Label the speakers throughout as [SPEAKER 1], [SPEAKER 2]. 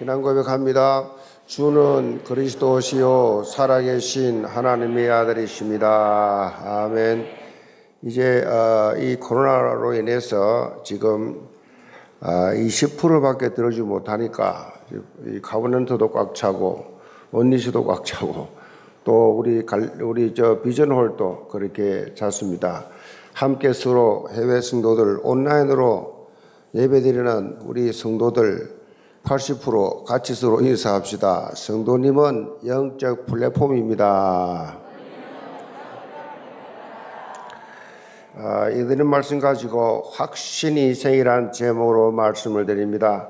[SPEAKER 1] 신앙 고백 합니다. 주는 그리스도시요 살아계신 하나님의 아들이십니다. 아멘. 이제 어, 이 코로나로 인해서 지금 20%밖에 아, 들어주지 못하니까 가버넌트도 꽉 차고 원리시도 꽉 차고 또 우리 우리 저 비전홀도 그렇게 찼습니다. 함께 서로 해외 성도들 온라인으로 예배드리는 우리 성도들 80% 같이 서로 인사합시다. 성도님은 영적 플랫폼입니다. 아, 이들은 말씀 가지고 확신이 생이란 제목으로 말씀을 드립니다.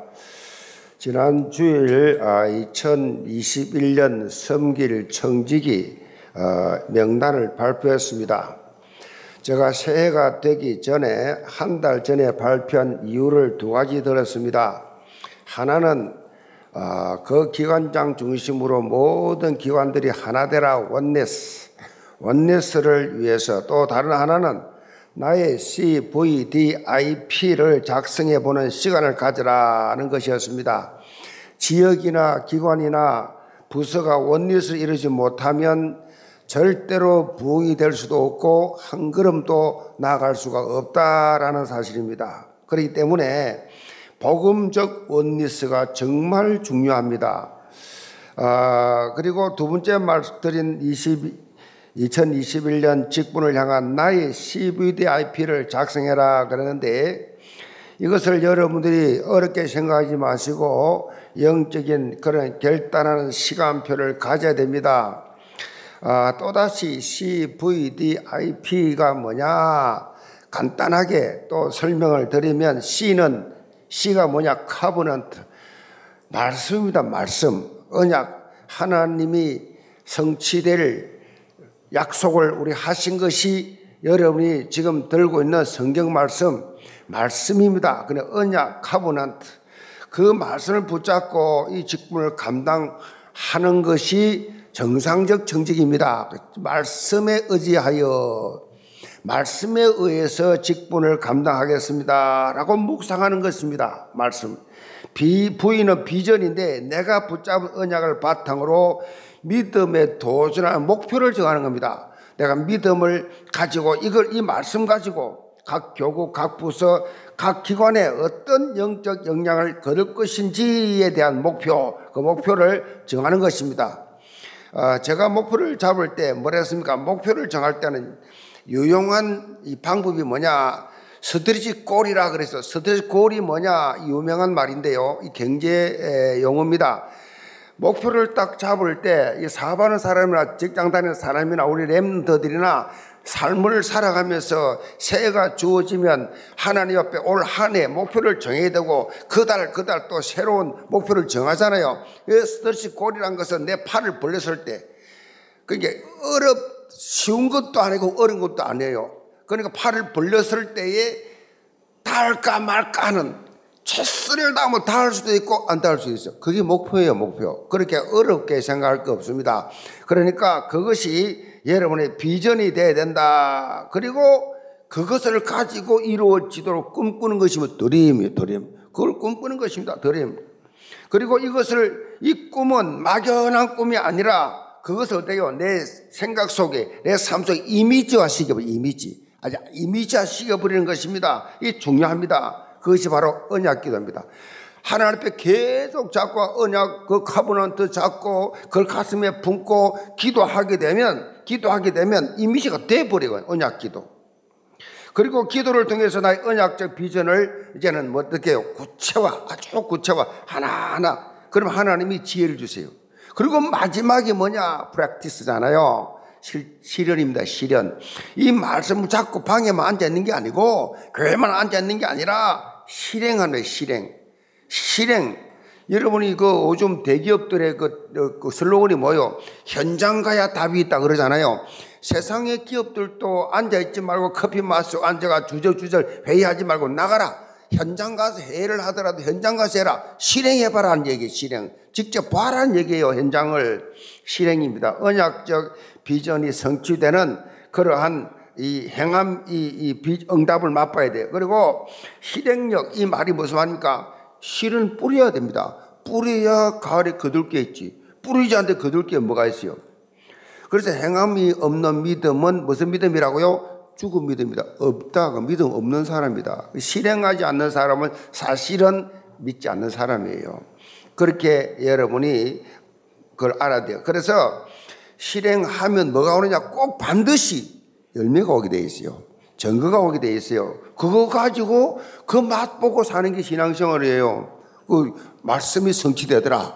[SPEAKER 1] 지난 주일 아, 2021년 섬길 청지기 아, 명단을 발표했습니다. 제가 새해가 되기 전에 한 달 전에 발표한 이유를 두 가지 들었습니다. 하나는 어, 그 기관장 중심으로 모든 기관들이 하나 되라 원네스, 원네스를 위해서 또 다른 하나는 나의 CVDIP를 작성해 보는 시간을 가져라는 것이었습니다. 지역이나 기관이나 부서가 원리스를 이루지 못하면 절대로 부흥이 될 수도 없고 한 걸음도 나아갈 수가 없다라는 사실입니다. 그렇기 때문에 복음적 원리스가 정말 중요합니다. 아, 그리고 두 번째 말씀드린 20, 2021년 직분을 향한 나의 CVDIP를 작성해라 그러는데 이것을 여러분들이 어렵게 생각하지 마시고 영적인 그런 결단하는 시간표를 가져야 됩니다. 아, 또다시 CVDIP가 뭐냐? 간단하게 또 설명을 드리면 C는 C가 뭐냐? covenant. 말씀입니다. 말씀. 언약. 하나님이 성취될 약속을 우리 하신 것이 여러분이 지금 들고 있는 성경 말씀, 말씀입니다. 그냥 언약, covenant. 그 말씀을 붙잡고 이 직분을 감당하는 것이 정상적 정직입니다. 말씀에 의지하여 말씀에 의해서 직분을 감당하겠습니다. 라고 묵상하는 것입니다. 말씀. 비, 부인은 비전인데 내가 붙잡은 언약을 바탕으로 믿음에 도전하는 목표를 정하는 겁니다. 내가 믿음을 가지고 이걸 이 말씀 가지고 각 교구, 각 부서, 각 기관에 어떤 영적 역량을 거둘 것인지에 대한 목표, 그 목표를 정하는 것입니다. 어, 제가 목표를 잡을 때 뭐랬습니까? 목표를 정할 때는 유용한 이 방법이 뭐냐? 스트레치 골이라 그래서 스트레치 골이 뭐냐? 유명한 말인데요. 이 경제 용어입니다. 목표를 딱 잡을 때 사업하는 사람이나 직장 다니는 사람이나 우리 랩더들이나 삶을 살아가면서 새해가 주어지면 하나님 앞에 올 한 해 목표를 정해야 되고 그달 그달 또 새로운 목표를 정하잖아요. 스트레치 골이란 것은 내 팔을 벌렸을 때 그게 어렵 쉬운 것도 아니고 어려운 것도 아니에요. 그러니까 팔을 벌렸을 때에 닿을까 말까 하는 최선을 다하면 닿을 수도 있고 안 닿을 수도 있어. 그게 목표예요, 목표. 그렇게 어렵게 생각할 거 없습니다. 그러니까 그것이 여러분의 비전이 돼야 된다. 그리고 그것을 가지고 이루어지도록 꿈꾸는 것이면 드림이에요, 드림. 그걸 꿈꾸는 것입니다, 드림. 그리고 이것을, 이 꿈은 막연한 꿈이 아니라 그것을 어때요? 내 생각 속에, 내 삶 속에 이미지화 시켜버려, 이미지. 아주 이미지화 시켜버리는 것입니다. 이 중요합니다. 그것이 바로 언약 기도입니다. 하나님 앞에 계속 잡고 언약 그 카보넌트 잡고 그걸 가슴에 품고 기도하게 되면 기도하게 되면 이미지가 돼버리고 언약 기도. 그리고 기도를 통해서 나의 언약적 비전을 이제는 뭐 어떻게 해요? 구체화, 아주 구체화, 하나하나. 그럼 하나님이 지혜를 주세요. 그리고 마지막이 뭐냐? 프랙티스잖아요. 실, 실현입니다. 실현. 이 말씀을 자꾸 방에만 앉아 있는 게 아니고, 교회만 앉아 있는 게 아니라, 실행하는 실행. 실행. 여러분이 그 요즘 대기업들의 그, 그 슬로건이 뭐요? 현장 가야 답이 있다 그러잖아요. 세상의 기업들도 앉아 있지 말고 커피 마시고 앉아가 주저주저 회의하지 말고 나가라. 현장 가서 회의를 하더라도 현장 가서 해라. 실행해봐라는 얘기, 실행. 직접 봐라는 얘기예요, 현장을. 실행입니다. 언약적 비전이 성취되는 그러한 이 행함, 이, 이 응답을 맛봐야 돼요. 그리고 실행력, 이 말이 무슨 말입니까? 실은 뿌려야 됩니다. 뿌려야 가을에 거둘 게 있지. 뿌리지 않는데 거둘 게 뭐가 있어요? 그래서 행함이 없는 믿음은 무슨 믿음이라고요? 죽은 믿음이다. 없다. 그 믿음 없는 사람이다. 실행하지 않는 사람은 사실은 믿지 않는 사람이에요. 그렇게 여러분이 그걸 알아야 돼요. 그래서 실행하면 뭐가 오느냐? 꼭 반드시 열매가 오게 돼 있어요. 증거가 오게 돼 있어요. 그거 가지고 그 맛 보고 사는 게 신앙생활이에요. 그 말씀이 성취되더라.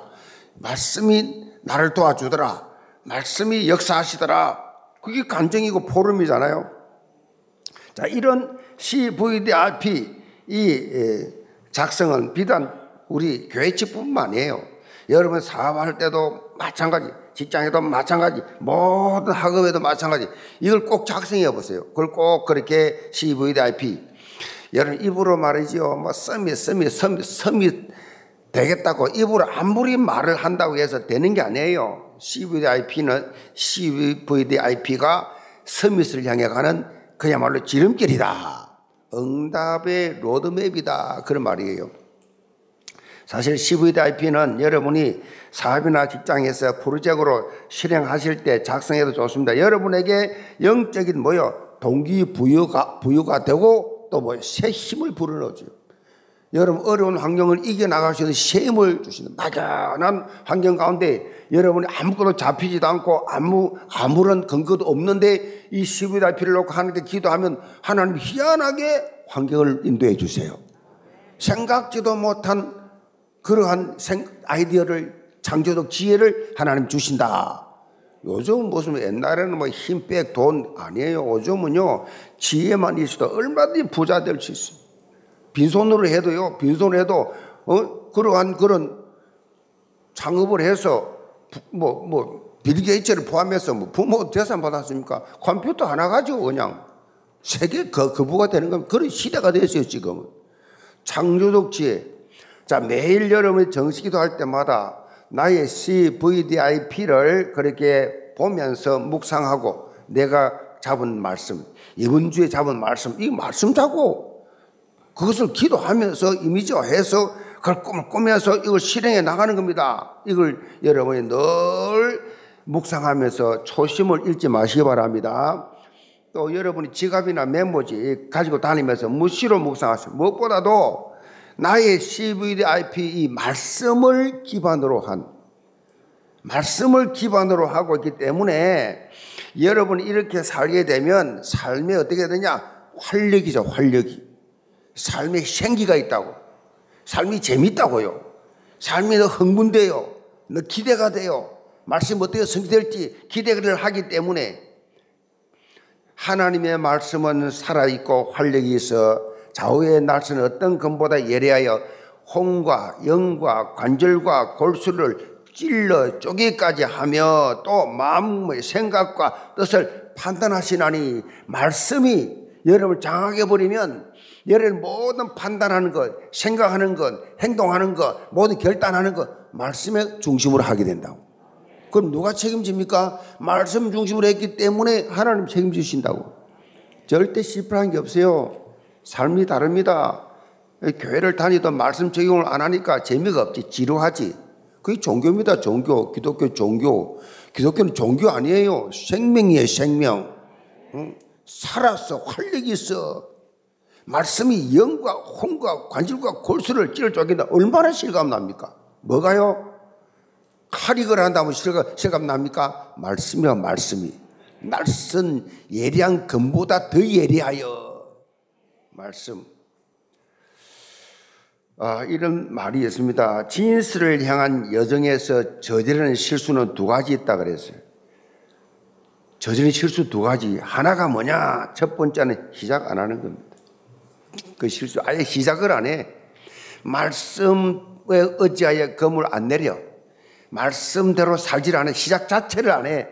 [SPEAKER 1] 말씀이 나를 도와주더라. 말씀이 역사하시더라. 그게 감정이고 포럼이잖아요. 자, 이런 CVDRP 이 작성은 비단 우리 교회 측뿐만 아니에요. 여러분 사업할 때도 마찬가지, 직장에도 마찬가지, 모든 학업에도 마찬가지. 이걸 꼭 작성해 보세요. 그걸 꼭 그렇게 CVDIP. 여러분 입으로 말이죠. 뭐 썸이 썸이 썸이 썸이 되겠다고 입으로 아무리 말을 한다고 해서 되는 게 아니에요. CVDIP는 CVDIP가 서밋을 향해 가는 그야말로 지름길이다. 응답의 로드맵이다. 그런 말이에요. 사실 CVDIP는 여러분이 사업이나 직장에서 프로젝트로 실행하실 때 작성해도 좋습니다. 여러분에게 영적인 뭐요? 동기 부여가, 부여가 되고 또 뭐 새 힘을 불어넣어줘요. 여러분 어려운 환경을 이겨나갈 수 있는 새 힘을 주시는 막연한 환경 가운데 여러분이 아무것도 잡히지도 않고 아무, 아무런 근거도 없는데 이 CVDIP를 놓고 하는데 기도하면 하나님 희한하게 환경을 인도해 주세요. 생각지도 못한 그러한 아이디어를 창조적 지혜를 하나님 주신다. 요즘 무슨 옛날에는 뭐 힘백 돈 아니에요. 요즘은요 지혜만 있어도 얼마든지 부자 될 수 있어요. 빈손으로 해도요 빈손으로 해도 어? 그러한 그런 창업을 해서 뭐뭐 뭐, 빌 게이츠를 포함해서 뭐 부모 대상 받았습니까? 컴퓨터 하나 가지고 그냥 세계 그 거부가 되는 건 그런 시대가 됐어요 지금은. 창조적 지혜 자, 매일 여러분이 정식기도 할 때마다 나의 CVDIP를 그렇게 보면서 묵상하고 내가 잡은 말씀, 이번 주에 잡은 말씀, 이 말씀 잡고 그것을 기도하면서 이미지화해서 그걸 꿈을 꾸면서 이걸 실행해 나가는 겁니다. 이걸 여러분이 늘 묵상하면서 초심을 잃지 마시기 바랍니다. 또 여러분이 지갑이나 메모지 가지고 다니면서 무시로 묵상하세요. 무엇보다도 나의 CVDIP 이 말씀을 기반으로 한 말씀을 기반으로 하고 있기 때문에 여러분 이렇게 살게 되면 삶이 어떻게 되냐? 활력이죠, 활력이. 삶에 생기가 있다고. 삶이 재밌다고요. 삶이 더 흥분돼요. 너 기대가 돼요. 말씀 어떻게 성취될지 기대를 하기 때문에 하나님의 말씀은 살아있고 활력이 있어 좌우의 날선 어떤 검보다 예리하여 홍과 영과 관절과 골수를 찔러 쪼개까지 하며 또 마음의 생각과 뜻을 판단하시나니 말씀이 여러분을 장하게 버리면 여러분 모든 판단하는 것, 생각하는 것, 행동하는 것, 모든 결단하는 것 말씀의 중심으로 하게 된다고. 그럼 누가 책임집니까? 말씀 중심으로 했기 때문에 하나님 책임지신다고. 절대 실패한 게 없어요. 삶이 다릅니다. 교회를 다니도 말씀 적용을 안 하니까 재미가 없지, 지루하지. 그게 종교입니다, 종교. 기독교 종교. 기독교는 종교 아니에요. 생명이에요, 생명. 응? 살아서 활력이 있어. 말씀이 영과 혼과 관절과 골수를 찌를 쪼갠다. 얼마나 실감 납니까? 뭐가요? 칼이 그한다면 실감, 실감 납니까? 말씀이야, 말씀이. 날선 예리한 금보다 더 예리하여. 말씀. 아, 이런 말이 있습니다. 진실을 향한 여정에서 저지르는 실수는 두 가지 있다 그랬어요. 저지르는 실수 두 가지. 하나가 뭐냐? 첫 번째는 시작 안 하는 겁니다. 그 실수 아예 시작을 안 해. 말씀에 어찌하여 검을 안 내려. 말씀대로 살질 않아. 시작 자체를 안 해.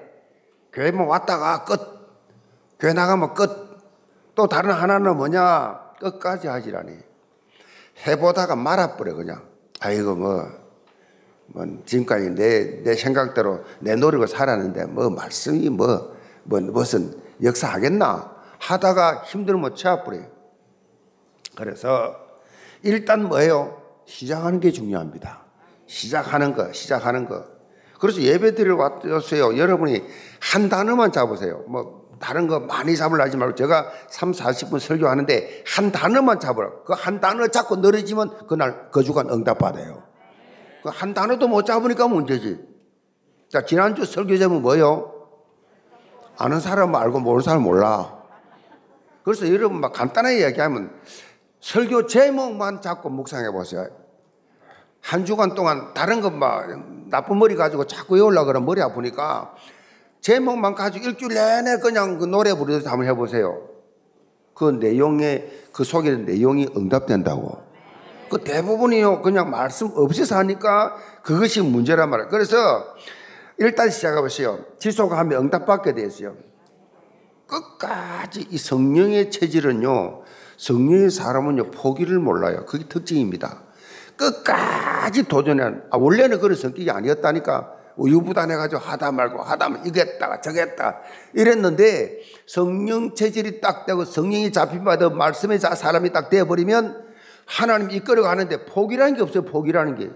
[SPEAKER 1] 교회만 왔다가 끝. 교회 나가면 끝. 또 다른 하나는 뭐냐? 끝까지 하질 않니 해보다가 말아버려, 그냥. 아이고, 뭐, 뭐, 지금까지 내, 내 생각대로 내 노력을 살았는데, 뭐, 말씀이 뭐, 뭐, 무슨 역사하겠나? 하다가 힘들면 채워버려요. 그래서, 일단 뭐예요? 시작하는 게 중요합니다. 시작하는 거, 시작하는 거. 그래서 예배 드리러 왔어요. 여러분이 한 단어만 잡으세요. 뭐 다른 거 많이 잡으려 하지 말고 제가 3, 40분 설교하는데 한 단어만 잡으라. 그 한 단어 잡고 늘어지면 그날 그 주간 응답 받아요. 그 한 단어도 못 잡으니까 문제지. 자, 지난주 설교 제목 뭐요? 아는 사람은 알고 모르는 사람은 몰라. 그래서 여러분 막 간단하게 얘기하면 설교 제목만 잡고 묵상해 보세요. 한 주간 동안 다른 것막 나쁜 머리 가지고 자꾸 외우려고 그러면 머리 아프니까 제목만 가지고 일주일 내내 그냥 그 노래 부르듯 한번 해보세요. 그 내용에, 그 속에 내용이 응답된다고. 그 대부분이요, 그냥 말씀 없이 사니까 그것이 문제란 말이에요. 그래서 일단 시작해 보세요. 지속하면 응답받게 되었어요. 끝까지 이 성령의 체질은요, 성령의 사람은요, 포기를 몰라요. 그게 특징입니다. 끝까지 도전한, 아, 원래는 그런 성격이 아니었다니까. 우유부단해가지고 하다 말고 하다 말고 이겠다 저겠다 이랬는데 성령 체질이 딱 되고 성령이 잡힌 바도 말씀에 사람이 딱 되어버리면 하나님 이끌어 가는데 포기라는 게 없어요. 포기라는 게.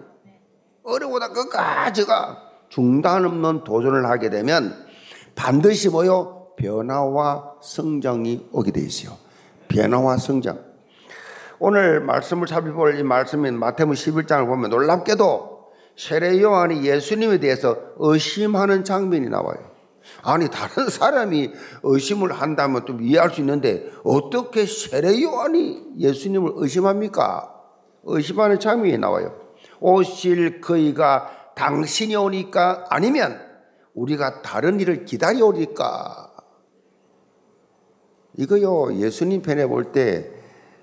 [SPEAKER 1] 어려우다 끝까지가 중단 없는 도전을 하게 되면 반드시 뭐요? 변화와 성장이 오게 돼 있어요. 변화와 성장. 오늘 말씀을 살펴볼 이 말씀인 마태복 11장을 보면 놀랍게도 세례 요한이 예수님에 대해서 의심하는 장면이 나와요. 아니 다른 사람이 의심을 한다면 좀 이해할 수 있는데 어떻게 세례 요한이 예수님을 의심합니까? 의심하는 장면이 나와요. 오실 그이가 당신이 오니까 아니면 우리가 다른 일을 기다려오니까 이거요 예수님 편에 볼 때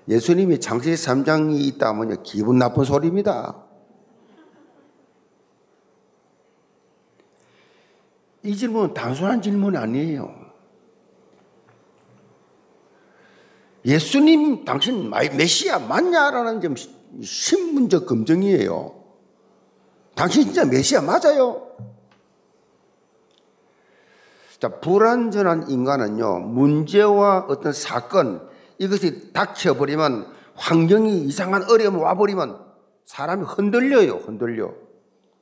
[SPEAKER 1] 예수님이 장세기 3장이 있다면 기분 나쁜 소리입니다. 이 질문은 단순한 질문이 아니에요. 예수님 당신 메시아 맞냐라는 좀 신문적 검증이에요. 당신 진짜 메시아 맞아요? 자, 불완전한 인간은요, 문제와 어떤 사건, 이것이 닥쳐버리면 환경이 이상한 어려움이 와버리면 사람이 흔들려요, 흔들려.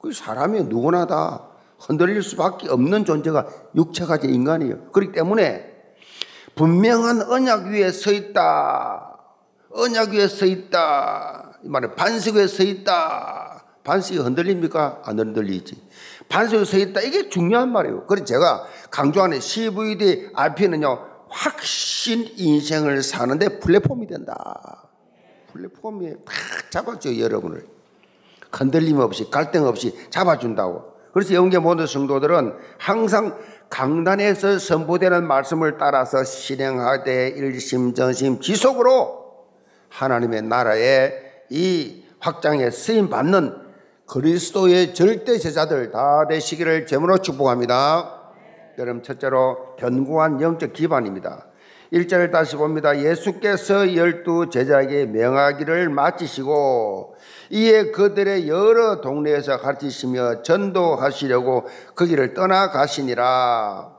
[SPEAKER 1] 그 사람이 누구나 다 흔들릴 수밖에 없는 존재가 육체가 제 인간이에요. 그렇기 때문에 분명한 언약 위에 서 있다. 언약 위에 서 있다. 이 말은 반석 위에 서 있다. 반석이 흔들립니까? 안 흔들리지. 반석 위에 서 있다. 이게 중요한 말이에요. 그래서 제가 강조하는 CVD RP는요, 확신 인생을 사는데 플랫폼이 된다. 플랫폼이 탁 잡아줘요, 여러분을. 흔들림 없이, 갈등 없이 잡아준다고. 그래서 영계 모든 성도들은 항상 강단에서 선포되는 말씀을 따라서 실행하되 일심전심 지속으로 하나님의 나라의 이 확장에 쓰임 받는 그리스도의 절대 제자들 다 되시기를 제물로 축복합니다. 여러분 첫째로 견고한 영적 기반입니다. 1절을 다시 봅니다. 예수께서 열두 제자에게 명하기를 마치시고 이에 그들의 여러 동네에서 가르치시며 전도하시려고 그 길을 떠나가시니라.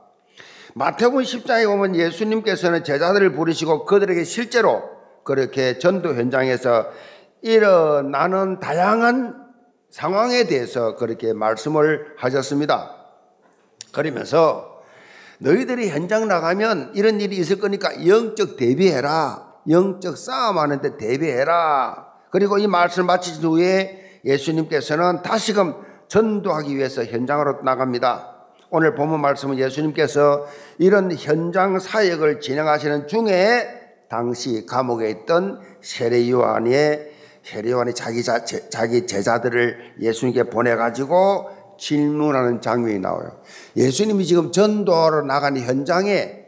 [SPEAKER 1] 마태복음 10장에 보면 예수님께서는 제자들을 부르시고 그들에게 실제로 그렇게 전도 현장에서 일어나는 다양한 상황에 대해서 그렇게 말씀을 하셨습니다. 그러면서 너희들이 현장 나가면 이런 일이 있을 거니까 영적 대비해라. 영적 싸움하는데 대비해라. 그리고 이 말씀을 마치신 후에 예수님께서는 다시금 전도하기 위해서 현장으로 나갑니다. 오늘 본문 말씀은 예수님께서 이런 현장 사역을 진행하시는 중에 당시 감옥에 있던 세례 요한의 세례 요한이 자기 자, 자기 제자들을 예수님께 보내 가지고 질문하는 장면이 나와요. 예수님이 지금 전도하러 나가는 현장에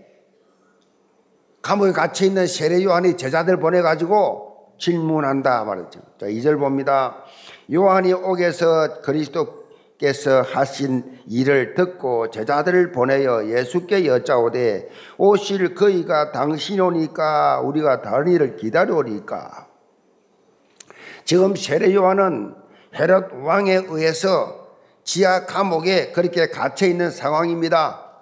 [SPEAKER 1] 감옥에 갇혀 있는 세례 요한이 제자들 보내 가지고 질문한다 말했죠. 자, 2절 봅니다. 요한이 옥에서 그리스도께서 하신 일을 듣고 제자들을 보내어 예수께 여짜오되 오실 그이가 당신 오니까 우리가 다른 일을 기다려오니까 지금 세례 요한은 헤롯 왕에 의해서 지하 감옥에 그렇게 갇혀 있는 상황입니다.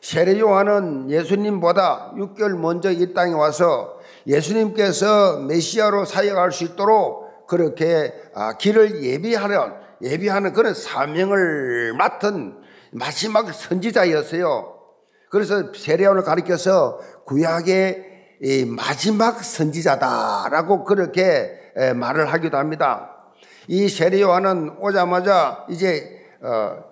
[SPEAKER 1] 세례 요한은 예수님보다 6개월 먼저 이 땅에 와서 예수님께서 메시아로 사역할 수 있도록 그렇게 아, 길을 예비하려 예비하는 그런 사명을 맡은 마지막 선지자였어요. 그래서 세례원을 가리켜서 구약의 마지막 선지자다라고 그렇게 말을 하기도 합니다. 이 세례요한은 오자마자 이제 어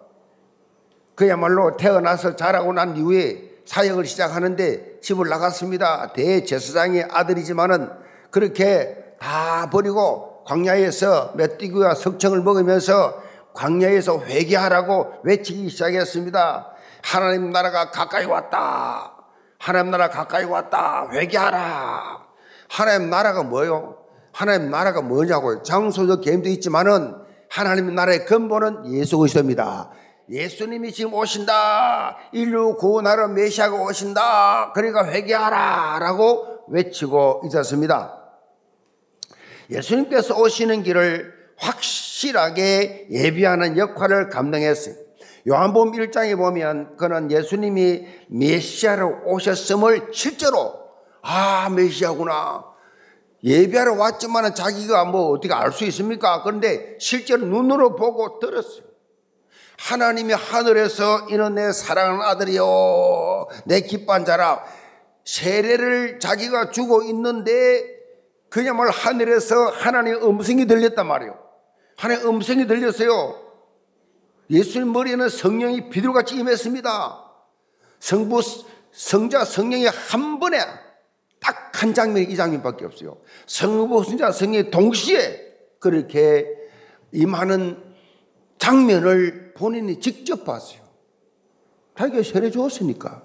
[SPEAKER 1] 그야말로 태어나서 자라고 난 이후에 사역을 시작하는데 집을 나갔습니다. 대제사장의 아들이지만은 그렇게 다 버리고 광야에서 메뚜기와 석청을 먹으면서 광야에서 회개하라고 외치기 시작했습니다. 하나님 나라가 가까이 왔다. 하나님 나라 가까이 왔다. 회개하라. 하나님 나라가 뭐요? 하나님 나라가 뭐냐고요? 장소적 개념도 있지만은 하나님 나라의 근본은 예수 그리스도입니다. 예수님이 지금 오신다. 인류 구원하러 메시아가 오신다. 그러니까 회개하라. 라고 외치고 있었습니다. 예수님께서 오시는 길을 확실하게 예비하는 역할을 감당했어요. 요한복음 1장에 보면 그는 예수님이 메시아로 오셨음을 실제로 아 메시아구나 예비하러 왔지만 자기가 뭐 어떻게 알 수 있습니까? 그런데 실제로 눈으로 보고 들었어요. 하나님이 하늘에서 이는 내 사랑하는 아들이요 내 기뻐한 자라 세례를 자기가 주고 있는데 그야말로 하늘에서 하나님의 음성이 들렸단 말이에요. 하나님의 음성이 들렸어요. 예수님 머리에는 성령이 비둘같이 임했습니다. 성부, 성자, 성령이 한 번에 딱 한 장면이 이 장면밖에 없어요. 성부, 성자, 성령이 동시에 그렇게 임하는 장면을 본인이 직접 봤어요. 자기가 세례 주었으니까.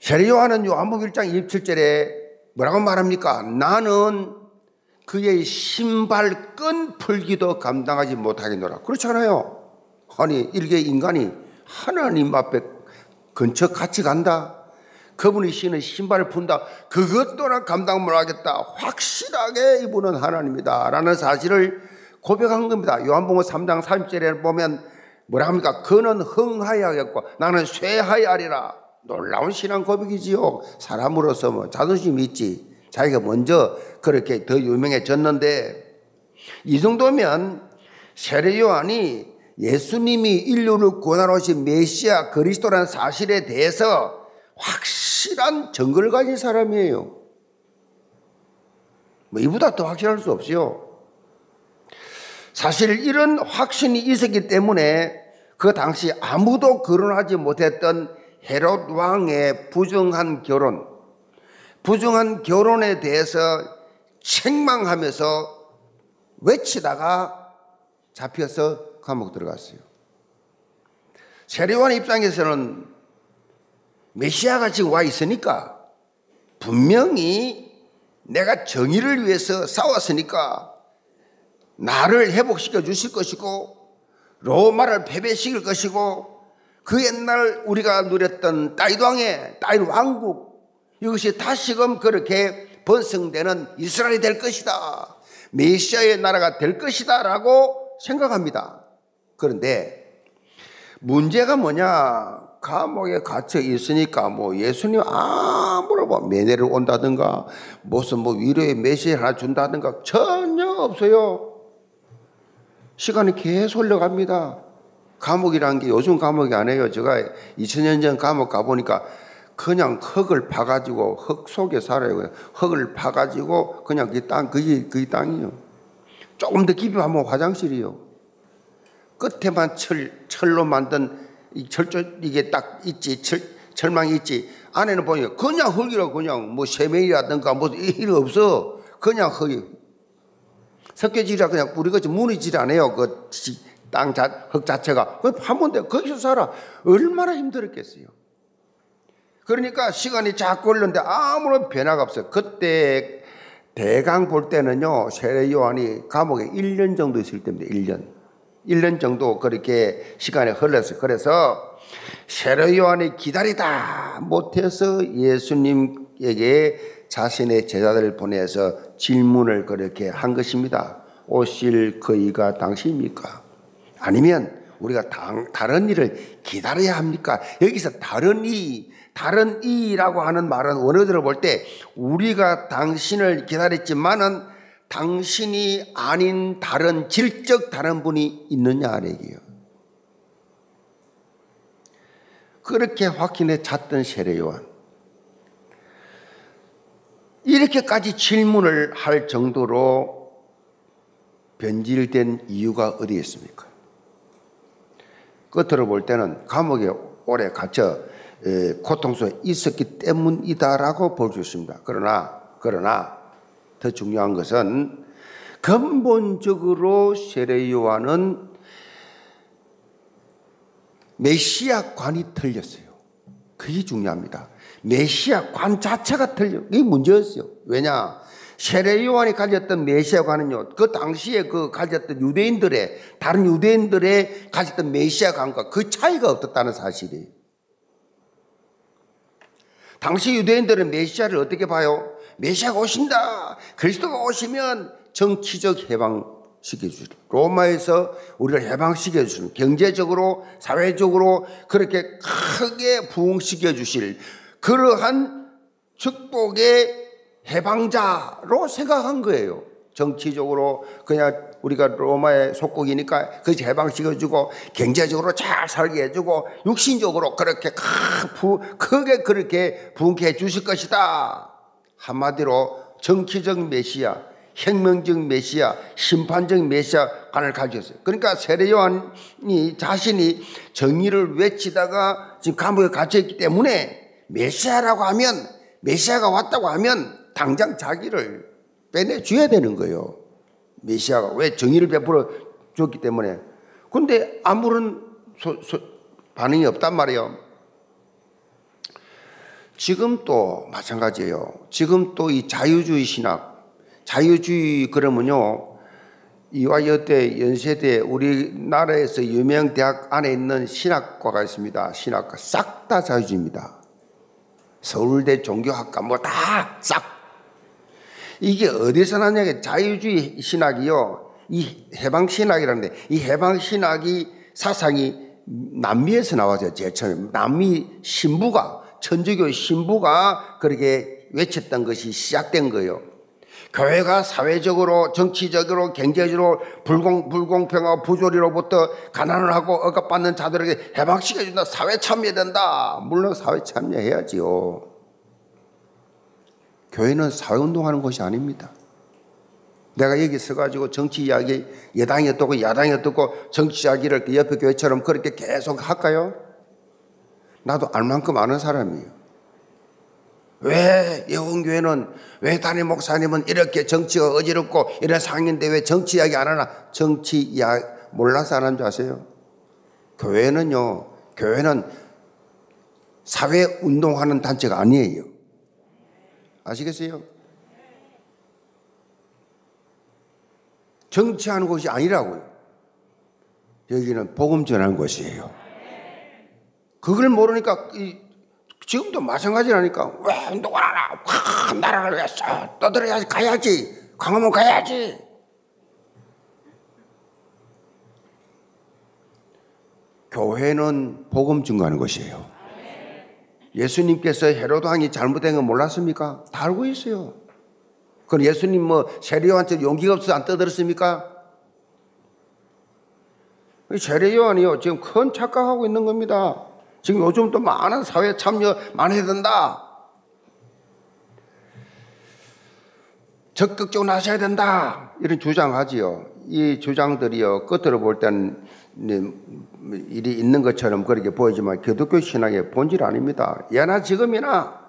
[SPEAKER 1] 세례 요한은 요한복음 1장 27절에 뭐라고 말합니까? 나는 그의 신발끈 풀기도 감당하지 못하겠노라. 그렇잖아요. 아니, 일개 인간이 하나님 앞에 근처 같이 간다. 그분이 신은 신발을 푼다. 그것 또한 감당 못하겠다. 확실하게 이분은 하나님이다. 라는 사실을 고백한 겁니다. 요한복음 3장 30절에 보면 뭐라 합니까? 그는 흥하여야겠고 나는 쇠하여리라. 놀라운 신앙 고백이지요. 사람으로서 뭐 자존심이 있지. 자기가 먼저 그렇게 더 유명해졌는데 이 정도면 세례 요한이 예수님이 인류를 구원하러 오신 메시아 그리스도라는 사실에 대해서 확실한 증거를 가진 사람이에요. 뭐 이보다 더 확실할 수 없어요. 사실 이런 확신이 있었기 때문에 그 당시 아무도 거론하지 못했던 헤롯 왕의 부정한 결혼, 부정한 결혼에 대해서 책망하면서 외치다가 잡혀서 감옥 들어갔어요. 세례원 입장에서는 메시아가 지금 와 있으니까 분명히 내가 정의를 위해서 싸웠으니까 나를 회복시켜 주실 것이고 로마를 패배시킬 것이고 그 옛날 우리가 누렸던 따이왕의 따이 왕국 이것이 다시금 그렇게 번성되는 이스라엘이 될 것이다. 메시아의 나라가 될 것이다 라고 생각합니다. 그런데 문제가 뭐냐? 감옥에 갇혀 있으니까 뭐 예수님 아무런 뭐 매내를 온다든가 무슨 뭐 위로의 메시지 하나 준다든가 전혀 없어요. 시간이 계속 흘러갑니다. 감옥이란 게 요즘 감옥이 아니에요. 제가 2000년 전 감옥 가보니까 그냥 흙을 파가지고 흙 속에 살아요. 흙을 파가지고 그냥 그 땅, 그게, 그 땅이요. 조금 더 깊이 가면 화장실이요. 끝에만 철, 철로 만든 이 철조, 이게 딱 있지. 철, 철망이 있지. 안에는 보니까 그냥 흙이라 그냥 뭐 세면이라든가 뭐 일 없어. 그냥 흙이. 석회질이라 그냥 우리가 무너지지 않아요. 그 땅 자, 흙 자체가. 그 파면 돼. 거기서 살아. 얼마나 힘들었겠어요. 그러니까 시간이 자꾸 흘렀는데 아무런 변화가 없어요. 그때 대강 볼 때는요, 세례 요한이 감옥에 1년 정도 있을 때입니다. 1년. 1년 정도 그렇게 시간이 흘렀어요. 그래서 세례 요한이 기다리다 못해서 예수님에게 자신의 제자들을 보내서 질문을 그렇게 한 것입니다. 오실 그이가 당신입니까? 아니면 우리가 당, 다른 일을 기다려야 합니까? 여기서 다른 이, 다른 이라고 하는 말은 원어들을 볼 때 우리가 당신을 기다렸지만은 당신이 아닌 다른 질적 다른 분이 있느냐 아래기요. 그렇게 확인해 잤던 세례 요한. 이렇게까지 질문을 할 정도로 변질된 이유가 어디 있습니까? 끝으로 볼 때는 감옥에 오래 갇혀 고통 속에 있었기 때문이다라고 볼 수 있습니다. 그러나, 그러나 더 중요한 것은 근본적으로 세례 요한은 메시아 관이 틀렸어요. 그게 중요합니다. 메시아 관 자체가 틀려. 이게 문제였어요. 왜냐? 세례 요한이 가졌던 메시아 관은요, 그 당시에 그 가졌던 유대인들의, 다른 유대인들의 가졌던 메시아 관과 그 차이가 없었다는 사실이에요. 당시 유대인들은 메시아를 어떻게 봐요? 메시아가 오신다. 그리스도가 오시면 정치적 해방 시켜주시는 로마에서 우리를 해방시켜 주시는 경제적으로 사회적으로 그렇게 크게 부흥시켜 주실 그러한 축복의 해방자로 생각한 거예요. 정치적으로 그냥 우리가 로마의 속국이니까 그 해방시켜주고 경제적으로 잘 살게 해주고 육신적으로 그렇게 크게 그렇게 부흥케 해주실 것이다. 한마디로 정치적 메시아, 혁명적 메시아, 심판적 메시아관을 가졌어요. 그러니까 세례 요한이 자신이 정의를 외치다가 지금 감옥에 갇혀 있기 때문에 메시아라고 하면 메시아가 왔다고 하면 당장 자기를 빼내줘야 되는 거예요. 메시아가 왜 정의를 베풀어 줬기 때문에. 근데 아무런 소, 소, 반응이 없단 말이에요. 지금 또 마찬가지예요. 지금 또 이 자유주의 신학, 자유주의 그러면요. 이와 여대 연세대 우리나라에서 유명 대학 안에 있는 신학과가 있습니다. 신학과 싹 다 자유주의입니다. 서울대 종교학과 뭐 다 싹. 이게 어디서 나냐 자유주의 신학이요. 이 해방 신학이라는데 이 해방 신학이 사상이 남미에서 나와서 제일 처음 남미 신부가 천주교 신부가 그렇게 외쳤던 것이 시작된 거예요. 교회가 사회적으로, 정치적으로, 경제적으로 불공, 불공평하고 부조리로부터 가난을 하고 억압받는 자들에게 해방시켜준다. 사회 참여된다. 물론 사회 참여해야지요. 교회는 사회운동하는 것이 아닙니다. 내가 여기 서가지고 정치 이야기, 여당이 어떻고 야당이 어떻고 정치 이야기를 그 옆에 교회처럼 그렇게 계속 할까요? 나도 알만큼 아는 사람이에요. 왜 예원교회는 왜 담임 목사님은 이렇게 정치가 어지럽고 이런 상인데 왜 정치 이야기 안 하나? 정치 이야기 몰라서 안 하는 줄 아세요? 교회는요, 교회는 사회 운동하는 단체가 아니에요. 아시겠어요? 정치하는 곳이 아니라고요. 여기는 복음 전하는 곳이에요. 그걸 모르니까 지금도 마찬가지라니까 왜 운동을 안 하나? 와, 나라를 위해서 떠들어야지 가야지. 강화문 가야지. 교회는 복음 증거하는 것이에요. 예수님께서 헤로드 왕이 잘못된 거 몰랐습니까? 다 알고 있어요. 그럼 예수님 뭐 세례요한테 용기가 없어서 안 떠들었습니까? 세례요한이요 지금 큰 착각하고 있는 겁니다. 지금 요즘 또 많은 사회 참여 많이 해야 된다. 적극적으로 나서야 된다. 이런 주장하지요. 이 주장들이요. 끝으로 볼 때는 일이 있는 것처럼 그렇게 보이지만 기독교 신앙의 본질 아닙니다. 예나 지금이나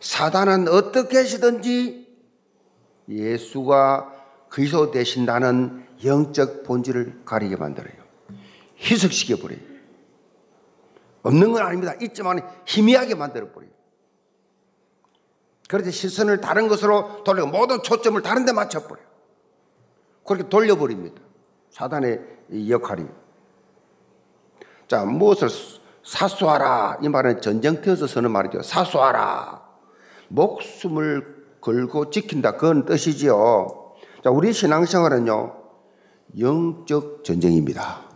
[SPEAKER 1] 사단은 어떻게 하시든지 예수가 그리스도 되신다는 영적 본질을 가리게 만들어요. 희석시켜 버려요. 없는 건 아닙니다. 있지만 희미하게 만들어버려요. 그래서 시선을 다른 것으로 돌리고 모든 초점을 다른 데 맞춰버려요. 그렇게 돌려버립니다. 사단의 역할이. 자, 무엇을 사수하라. 이 말은 전쟁터에서 쓰는 말이죠. 사수하라. 목숨을 걸고 지킨다. 그건 뜻이지요. 자, 우리 신앙생활은요, 영적 전쟁입니다.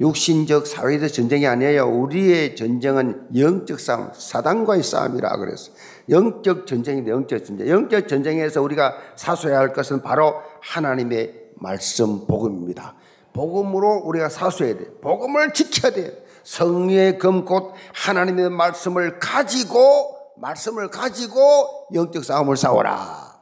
[SPEAKER 1] 육신적 사회적 전쟁이 아니에요. 우리의 전쟁은 영적 싸움, 사단과의 싸움이라 그랬어요. 영적 전쟁인데 영적 전쟁. 영적 전쟁에서 우리가 사수해야 할 것은 바로 하나님의 말씀 복음입니다. 복음으로 우리가 사수해야 돼. 복음을 지켜야 돼. 성령의 검곧 하나님의 말씀을 가지고 말씀을 가지고 영적 싸움을 싸워라.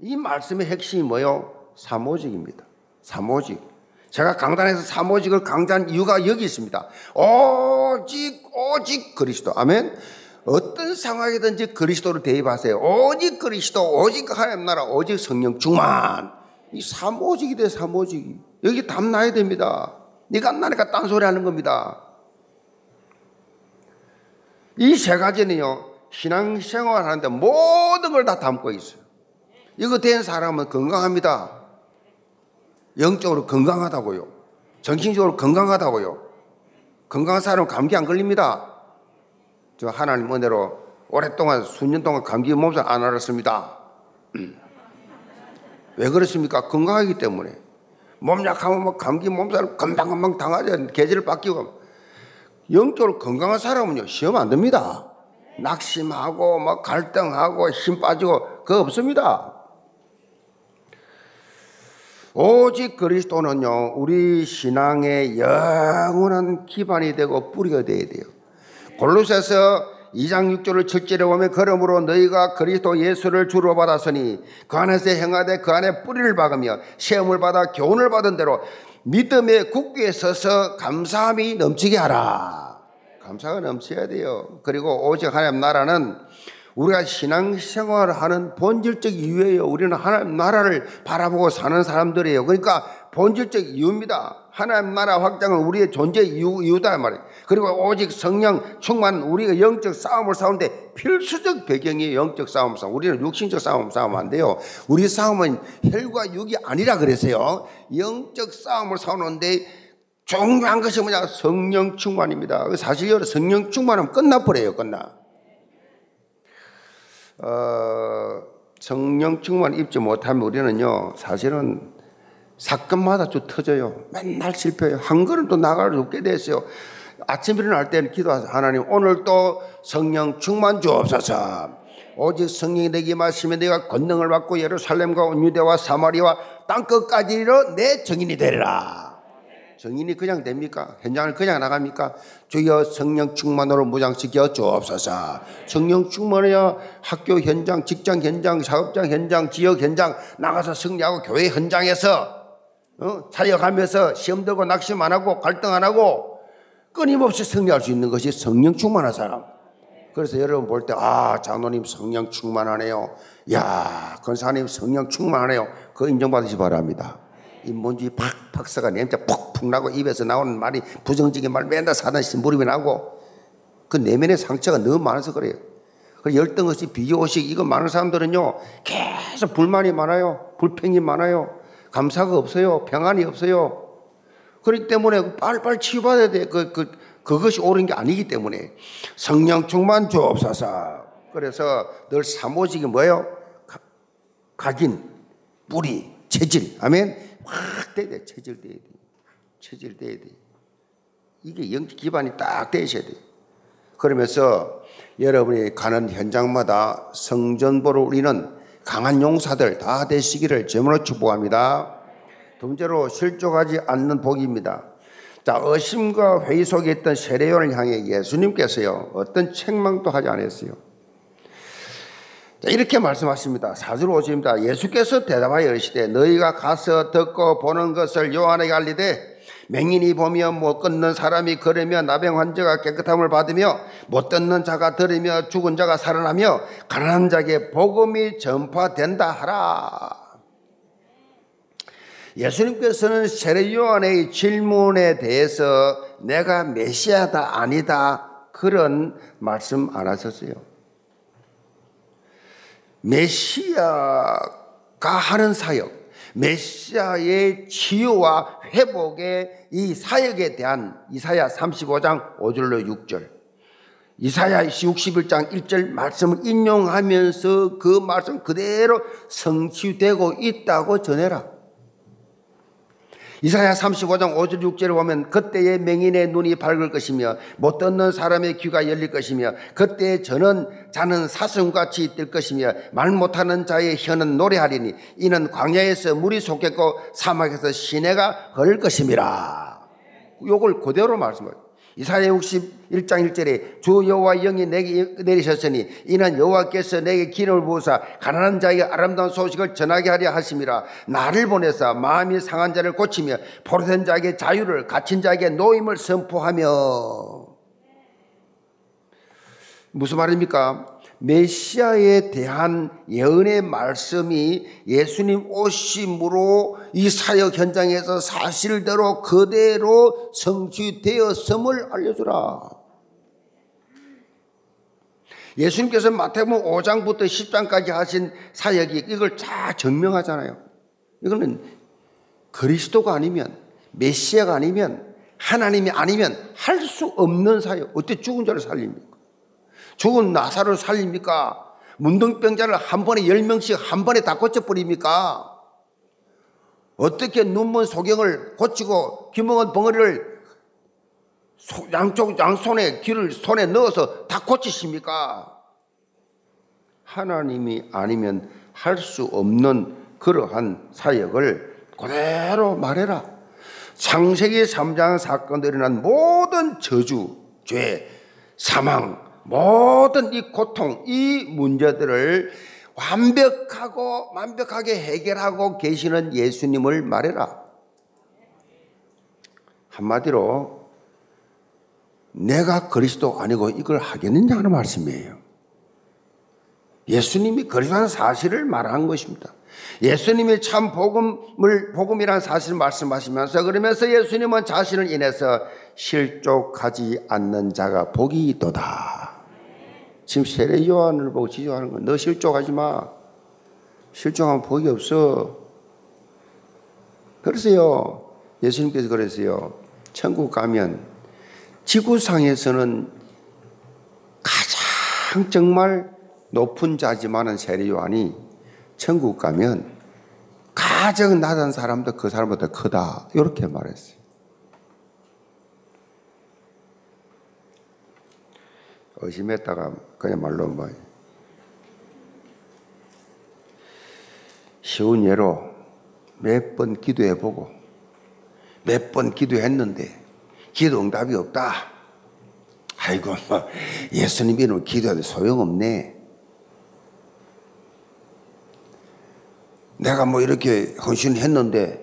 [SPEAKER 1] 이 말씀의 핵심이 뭐요? 사모직입니다. 사모직. 제가 강단에서 사모직을 강조한 이유가 여기 있습니다. 오직 오직 그리스도. 아멘. 어떤 상황이든지 그리스도를 대입하세요. 오직 그리스도, 오직 하나님 나라, 오직 성령 충만. 이 사모직이 돼, 사모직이. 여기 답 나야 됩니다. 네가 안 나니까 딴소리 하는 겁니다. 이 세 가지는요, 신앙생활 하는데 모든 걸 다 담고 있어요. 이거 된 사람은 건강합니다. 영적으로 건강하다고요. 정신적으로 건강하다고요. 건강한 사람은 감기 안 걸립니다. 저 하나님 은혜로 오랫동안 수년 동안 감기 몸살 안 앓았습니다. 왜 그렇습니까? 건강하기 때문에. 몸 약하면 뭐 감기 몸살 금방금방 당하죠. 계절을 바뀌고. 영적으로 건강한 사람은요, 시험 안 됩니다. 낙심하고, 막뭐 갈등하고, 힘 빠지고, 그거 없습니다. 오직 그리스도는요, 우리 신앙의 영원한 기반이 되고 뿌리가 되어야 돼요. 골로새서 2장 6절을 첫째로 보면 그러므로 너희가 그리스도 예수를 주로 받았으니 그 안에서 행하되 그 안에 뿌리를 박으며 시험을 받아 교훈을 받은 대로 믿음의 국기에 서서 감사함이 넘치게 하라. 감사가 넘쳐야 돼요. 그리고 오직 하나님 나라는 우리가 신앙생활을 하는 본질적 이유예요. 우리는 하나님 나라를 바라보고 사는 사람들이에요. 그러니까 본질적 이유입니다. 하나님 나라 확장은 우리의 존재 이유, 이유다 말이에요. 그리고 오직 성령 충만 우리가 영적 싸움을 싸우는데 필수적 배경이 영적 싸움 싸움. 우리는 육신적 싸움 싸우면 안 돼요. 우리 싸움은 혈과 육이 아니라 그래서요. 영적 싸움을 싸우는데 중요한 것이 뭐냐? 성령 충만입니다. 사실 여러 성령 충만하면 끝나버려요. 끝나. 어, 성령 충만 입지 못하면 우리는요, 사실은 사건마다 쭉 터져요. 맨날 실패해요. 한 걸음도 나갈 수 없게 됐어요. 아침 일어날 때는 기도하세요. 하나님, 오늘 또 성령 충만 주옵소서. 오직 성령이 내게 마시면 내가 권능을 받고 예루살렘과 온유대와 사마리와 땅끝까지로 내 정인이 되리라. 정인이 그냥 됩니까? 현장을 그냥 나갑니까? 주여 성령 충만으로 무장시켜 주옵소서. 성령 충만해야 학교 현장, 직장 현장, 사업장 현장, 지역 현장 나가서 승리하고 교회 현장에서 어? 사역하면서 시험 들고 낙심 안 하고 갈등 안 하고 끊임없이 승리할 수 있는 것이 성령 충만한 사람. 그래서 여러분 볼 때, 아, 장로님 성령 충만하네요. 야, 권사님 성령 충만하네요. 그 인정받으시 바랍니다. 인본주의 팍팍 써가 냄새 푹푹 나고 입에서 나오는 말이 부정적인 말 맨날 사단시 무릎이 나고 그 내면의 상처가 너무 많아서 그래요. 그 열등 없이 비교의식 이거 많은 사람들은요 계속 불만이 많아요. 불평이 많아요. 감사가 없어요. 평안이 없어요. 그렇기 때문에 빨리빨리 치유받아야 돼. 그, 그, 그것이 옳은 게 아니기 때문에 성령 충만 주옵소서. 그래서 늘 사모직이 뭐예요? 각인, 뿌리, 체질. 아멘. 확 돼야 돼. 체질돼야 돼. 체질돼야 돼. 이게 영 기반이 딱 되셔야 돼. 그러면서 여러분이 가는 현장마다 성전보로 우리는 강한 용사들 다 되시기를 제물로 축복합니다. 두 번째로 실족하지 않는 복입니다. 자, 의심과 회의 속에 있던 세례요을 향해 예수님께서요, 어떤 책망도 하지 않았어요. 이렇게 말씀하십니다. 사절 오십니다. 예수께서 대답하여 이르시되 너희가 가서 듣고 보는 것을 요한에게 알리되 맹인이 보며 못 걷는 사람이 걸으며 나병 환자가 깨끗함을 받으며 못 듣는 자가 들으며 죽은 자가 살아나며 가난한 자에게 복음이 전파된다 하라. 예수님께서는 세례 요한의 질문에 대해서 내가 메시아다 아니다 그런 말씀 안 하셨어요. 메시아가 하는 사역, 메시아의 치유와 회복의 이 사역에 대한 이사야 35장 5절로 6절, 이사야 61장 1절 말씀을 인용하면서 그 말씀 그대로 성취되고 있다고 전해라. 이사야 35장 5절 6절을 보면 그때의 맹인의 눈이 밝을 것이며 못 듣는 사람의 귀가 열릴 것이며 그때에 저는 자는 사슴같이 뜰 것이며 말 못하는 자의 혀는 노래하리니 이는 광야에서 물이 솟겠고 사막에서 시내가 걸을 것임이라. 요걸 그대로 말씀해요. 이사야 61장 1절에 주 여호와 영이 내게 내리셨으니 이는 여호와께서 내게 기름을 부으사 가난한 자에게 아름다운 소식을 전하게 하려 하심이라 나를 보내사 마음이 상한 자를 고치며 포로된 자에게 자유를 갇힌 자에게 노임을 선포하며 무슨 말입니까? 메시아에 대한 예언의 말씀이 예수님 오심으로 이 사역 현장에서 사실대로 그대로 성취되었음을 알려주라. 예수님께서 마태복음 5장부터 10장까지 하신 사역이 이걸 다 증명하잖아요. 이거는 그리스도가 아니면 메시아가 아니면 하나님이 아니면 할 수 없는 사역. 어떻게 죽은 자를 살립니까? 죽은 나사를 살립니까? 문둥병자를 한 번에 열 명씩 한 번에 다 고쳐버립니까? 어떻게 눈먼 소경을 고치고 귀멍은 벙어리를 양쪽 양손에 귀를 손에 넣어서 다 고치십니까? 하나님이 아니면 할 수 없는 그러한 사역을 그대로 말해라. 창세기 3장 사건으로 일어난 모든 저주, 죄, 사망, 모든 이 고통, 이 문제들을 완벽하고 완벽하게 해결하고 계시는 예수님을 말해라. 한마디로 내가 그리스도 아니고 이걸 하겠느냐 하는 말씀이에요. 예수님이 그리스도라는 사실을 말한 것입니다. 예수님이 참 복음을 복음이라는 사실을 말씀하시면서 그러면서 예수님은 자신을 인해서 실족하지 않는 자가 복이 있도다. 지금 세례 요한을 보고 지적하는 건 너 실족하지 마. 실족하면 복이 없어. 그러세요. 예수님께서 그러세요. 천국 가면 지구상에서는 가장 정말 높은 자지만은 세례 요한이 천국 가면 가장 낮은 사람도 그 사람보다 크다. 이렇게 말했어요. 의심했다가 그야말로 뭐 쉬운 예로 몇 번 기도해 보고 몇 번 기도했는데 기도 응답이 없다. 아이고 뭐 예수님이 기도해도 소용없네. 내가 뭐 이렇게 헌신했는데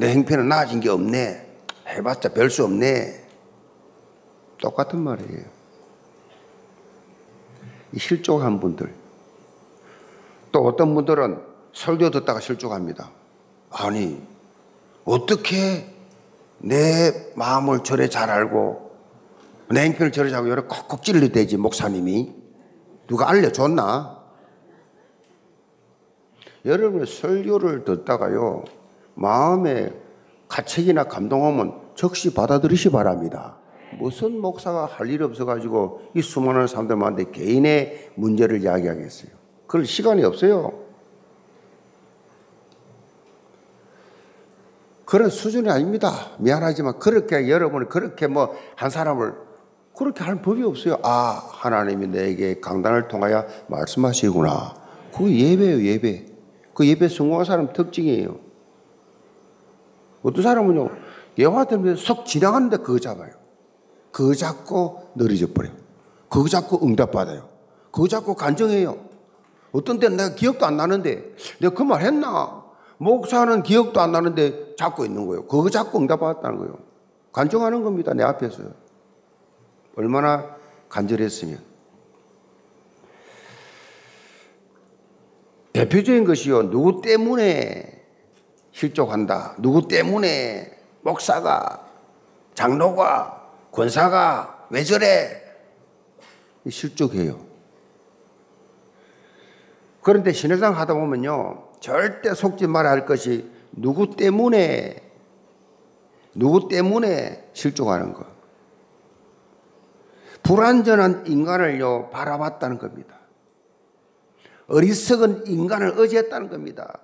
[SPEAKER 1] 내 행편은 나아진 게 없네. 해봤자 별 수 없네. 똑같은 말이에요. 실족한 분들. 또 어떤 분들은 설교 듣다가 실족합니다. 아니, 어떻게 내 마음을 저래 잘 알고 내 행편을 저래 잘 알고 여러 콕콕 찔러 대지 목사님이 누가 알려줬나? 여러분의 설교를 듣다가요 마음에 가책이나 감동하면 적시 받아들이시 바랍니다. 무슨 목사가 할일 없어가지고 이 수많은 사람들한테 개인의 문제를 이야기하겠어요. 그럴 시간이 없어요. 그런 수준이 아닙니다. 미안하지만 그렇게 여러분이 그렇게 뭐 한 사람을 그렇게 할 법이 없어요. 아, 하나님이 내게 강단을 통하여 말씀하시구나. 그 예배예요, 예배. 그 예배 성공한 사람 특징이에요. 어떤 사람은요, 예화 때문에 석 지나가는데 그거 잡아요. 그거 잡고 느려져 버려요. 그거 잡고 응답받아요. 그거 잡고 간정해요. 어떤 때는 내가 기억도 안 나는데 내가 그 말 했나? 목사는 기억도 안 나는데 잡고 있는 거예요. 그거 잡고 응답받았다는 거예요. 간정하는 겁니다. 내 앞에서. 얼마나 간절했으면. 대표적인 것이요. 누구 때문에 실족한다. 누구 때문에 목사가, 장로가, 권사가 왜 저래? 실족해요. 그런데 신회상 하다 보면요. 절대 속지 말아야 할 것이 누구 때문에, 누구 때문에 실족하는 것. 불완전한 인간을요, 바라봤다는 겁니다. 어리석은 인간을 의지했다는 겁니다.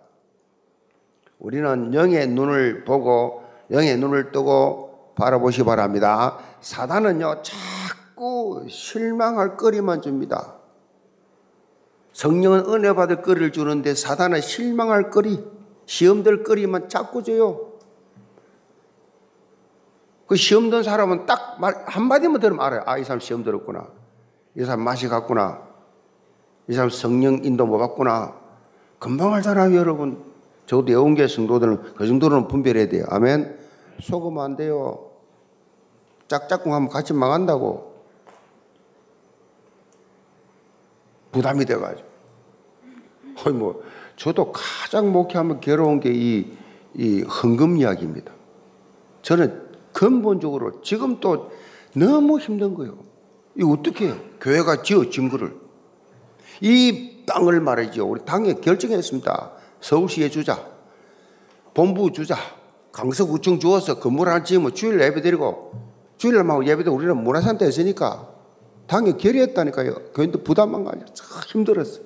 [SPEAKER 1] 우리는 영의 눈을 보고 영의 눈을 뜨고 바라보시 바랍니다. 사단은요, 자꾸 실망할 거리만 줍니다. 성령은 은혜 받을 거리를 주는데 사단은 실망할 거리, 시험될 거리만 자꾸 줘요. 그 시험 든 사람은 딱 말, 한마디만 들으면 알아요. 아, 이 사람 시험 들었구나. 이 사람 맛이 갔구나. 이 사람 성령 인도 못 받구나. 금방 알잖아요, 여러분. 저도 영계 성도들은 그 정도는 분별해야 돼요. 아멘. 속으면 안 돼요. 짝짝꿍 하면 같이 망한다고. 부담이 돼가지고. 아니, 뭐, 저도 가장 목회하면 괴로운 게 이, 이 헌금 이야기입니다. 저는 근본적으로 지금 또 너무 힘든 거예요. 이거 어떻게 해요? 교회가 지어 증거를. 이 땅을 말이죠. 우리 당에 결정했습니다. 서울시에 주자. 본부 주자. 강서구청 주어서 건물 하나 지으면 주일 예배 드리고 주일날만 예배 드리고 우리는 문화산태 했으니까 당에 결의했다니까요. 교인들 부담만 가지고 참 힘들었어요.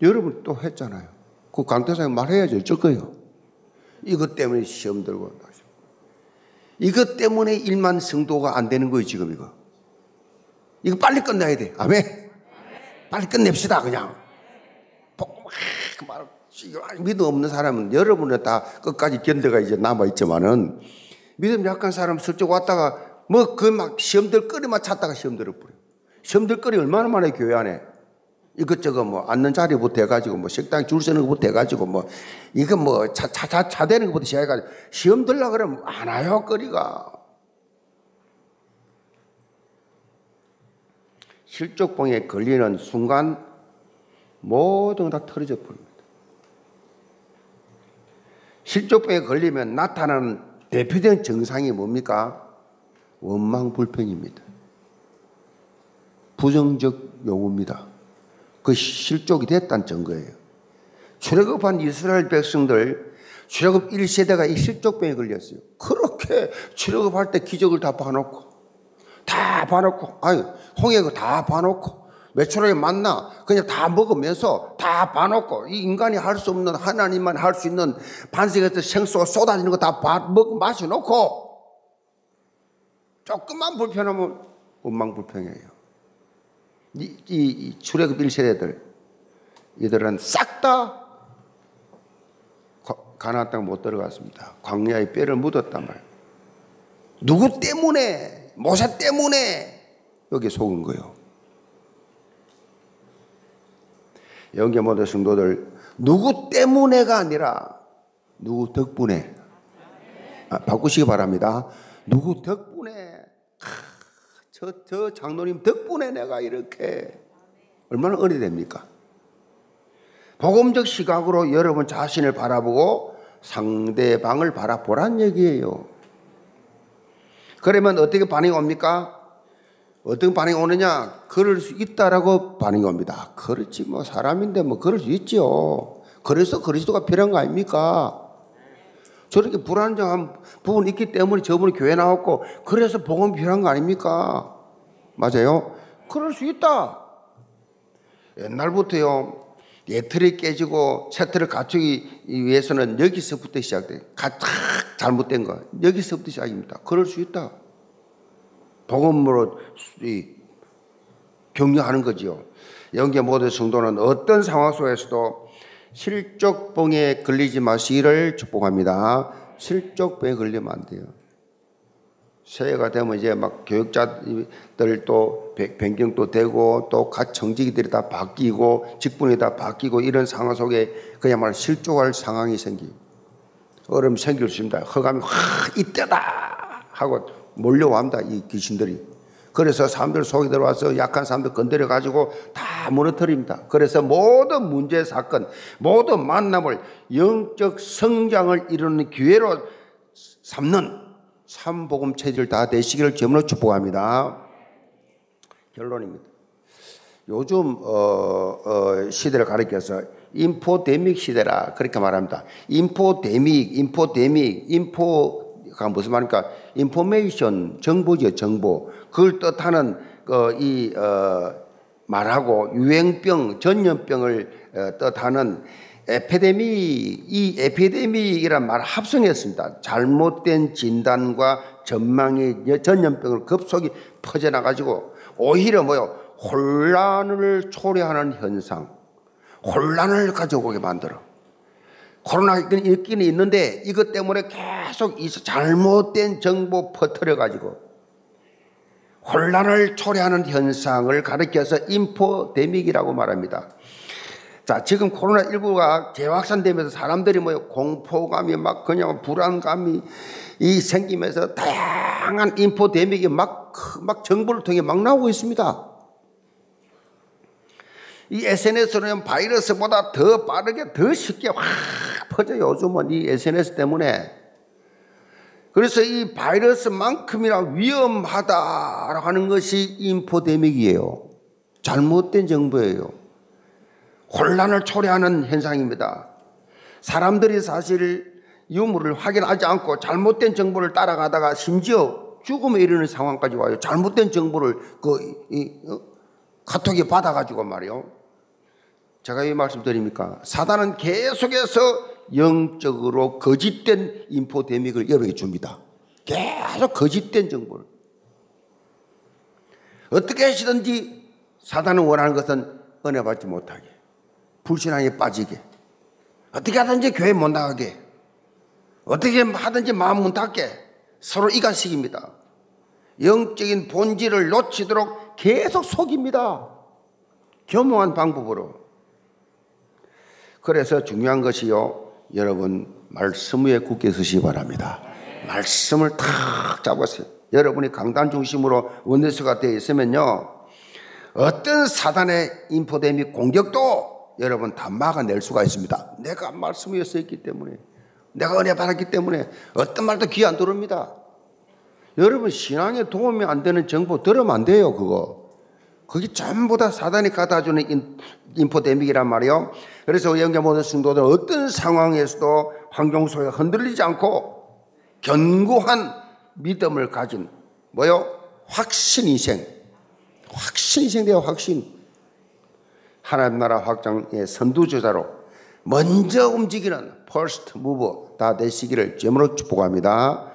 [SPEAKER 1] 여러분 또 했잖아요. 그 강태사님 말해야죠. 어쩔 거예요. 이것 때문에 시험 들고 이것 때문에 일만 성도가 안 되는 거예요, 지금 이거. 이거 빨리 끝나야 돼. 아멘. 빨리 끝냅시다, 그냥. 믿음 없는 사람은 여러분은 다 끝까지 견뎌가 이제 남아있지만은 믿음 약한 사람 슬쩍 왔다가 뭐 그 막 시험들 거리만 찾다가 시험 들어버려. 시험들 거리 얼마나 많아 교회 안에. 이것저것 뭐 앉는 자리부터 해가지고 뭐 식당 줄 서는 것부터 해가지고 뭐 이거 뭐 차, 차, 차, 차 되는 것부터 시작해가지고 시험 들라 그러면 안 와요, 거리가. 실족봉에 걸리는 순간 모든 다 털어져 버립니다. 실족병에 걸리면 나타나는 대표적인 증상이 뭡니까? 원망 불평입니다. 부정적 용어입니다. 그 실족이 됐다는 증거예요. 출애굽한 이스라엘 백성들 출애굽 1세대가 이 실족병에 걸렸어요. 그렇게 출애굽할 때 기적을 다 봐놓고 다 봐놓고 아유 홍해가 다 봐놓고 메추라기 만나 그냥 다 먹으면서 다 봐놓고 이 인간이 할 수 없는 하나님만 할 수 있는 반석에서 생수가 쏟아지는 거 다 먹고 마셔놓고 조금만 불편하면 원망불평해요. 이, 이, 이 출애굽 1세대들 이들은 싹 다 가나안 땅 못 들어갔습니다. 광야에 뼈를 묻었단 말. 누구 때문에 모세 때문에 여기 속은 거예요. 영계 모든 성도들 누구 때문에가 아니라 누구 덕분에 아, 바꾸시기 바랍니다. 누구 덕분에 저, 저 장로님 덕분에 내가 이렇게 얼마나 은혜 됩니까? 복음적 시각으로 여러분 자신을 바라보고 상대방을 바라보란 얘기예요. 그러면 어떻게 반응이 옵니까? 어떤 반응이 오느냐? 그럴 수 있다라고 반응이 옵니다. 그렇지, 뭐, 사람인데 뭐, 그럴 수 있죠. 그래서 그리스도가 필요한 거 아닙니까? 저렇게 불안정한 부분이 있기 때문에 저분이 교회 나왔고, 그래서 복음 필요한 거 아닙니까? 맞아요? 그럴 수 있다. 옛날부터요, 예틀이 깨지고 새틀을 갖추기 위해서는 여기서부터 시작돼. 가장 잘못된 거. 여기서부터 시작입니다. 그럴 수 있다. 복음으로 격려하는 거지요. 영계 모든 성도는 어떤 상황 속에서도 실족병에 걸리지 마시기를 축복합니다. 실족병에 걸리면 안 돼요. 새해가 되면 이제 막 교육자들 또 변경도 되고 또 각 정직이들이 다 바뀌고 직분이 다 바뀌고 이런 상황 속에 그야말로 실족할 상황이 생기. 얼음 생길 수 있습니다. 허감이 확 이때다 하고 몰려옵니다. 이 귀신들이. 그래서 사람들 속에 들어와서 약한 사람들 건드려 가지고 다 무너뜨립니다. 그래서 모든 문제 사건, 모든 만남을 영적 성장을 이루는 기회로 삼는 삼복음 체질 다 되시기를 주으로 축복합니다. 결론입니다. 요즘 어, 어, 시대를 가리켜서 인포데믹 시대라 그렇게 말합니다. 인포데믹, 인포데믹, 인포 가 무슨 말입니까? 인포메이션 정보죠, 정보. 그걸 뜻하는 어, 이 어, 말하고 유행병, 전염병을 어, 뜻하는 에피데미 이 에피데믹이란 말 합성했습니다. 잘못된 진단과 전망이 전염병을 급속히 퍼져나 가지고 오히려 뭐요 혼란을 초래하는 현상, 혼란을 가져오게 만들어. 코로나 있기는 있는데 이것 때문에 계속 잘못된 정보 퍼뜨려 가지고 혼란을 초래하는 현상을 가리켜서 인포데믹이라고 말합니다. 자, 지금 코로나19가 재확산되면서 사람들이 뭐 공포감이 막 그냥 불안감이 이 생기면서 다양한 인포데믹이 막, 막 정보를 통해 막 나오고 있습니다. 이 SNS는 바이러스보다 더 빠르게 더 쉽게 확 퍼져요. 요즘은 이 SNS 때문에. 그래서 이 바이러스만큼이나 위험하다라고 하는 것이 인포데믹이에요. 잘못된 정보예요. 혼란을 초래하는 현상입니다. 사람들이 사실 유무를 확인하지 않고 잘못된 정보를 따라가다가 심지어 죽음에 이르는 상황까지 와요. 잘못된 정보를 그 이, 어, 카톡에 받아가지고 말이요. 제가 이 말씀 드립니까? 사단은 계속해서 영적으로 거짓된 인포데믹을 여러분에게 줍니다. 계속 거짓된 정보를. 어떻게 하시든지 사단은 원하는 것은 은혜 받지 못하게. 불신앙에 빠지게. 어떻게 하든지 교회 못 나가게. 어떻게 하든지 마음 문 닫게. 서로 이간식입니다. 영적인 본질을 놓치도록 계속 속입니다. 교묘한 방법으로. 그래서 중요한 것이요. 여러분, 말씀 위에 굳게 서시기 바랍니다. 말씀을 탁 잡았어요. 여러분이 강단 중심으로 원내수가 되어 있으면요. 어떤 사단의 인포데믹 공격도 여러분 다 막아낼 수가 있습니다. 내가 말씀 위에 서 있기 때문에, 내가 은혜 받았기 때문에 어떤 말도 귀 안 들어옵니다. 여러분 신앙에 도움이 안 되는 정보 들으면 안 돼요, 그거. 그게 전부 다 사단이 갖다 주는 infodemic이란 말이요. 그래서 영계 모든 성도들 어떤 상황에서도 환경 속에 흔들리지 않고 견고한 믿음을 가진 뭐요? 확신 인생. 확신 인생 돼요, 확신. 하나님 나라 확장의 선두주자로 먼저 움직이는 first mover 다 되시기를 제물로 축복합니다.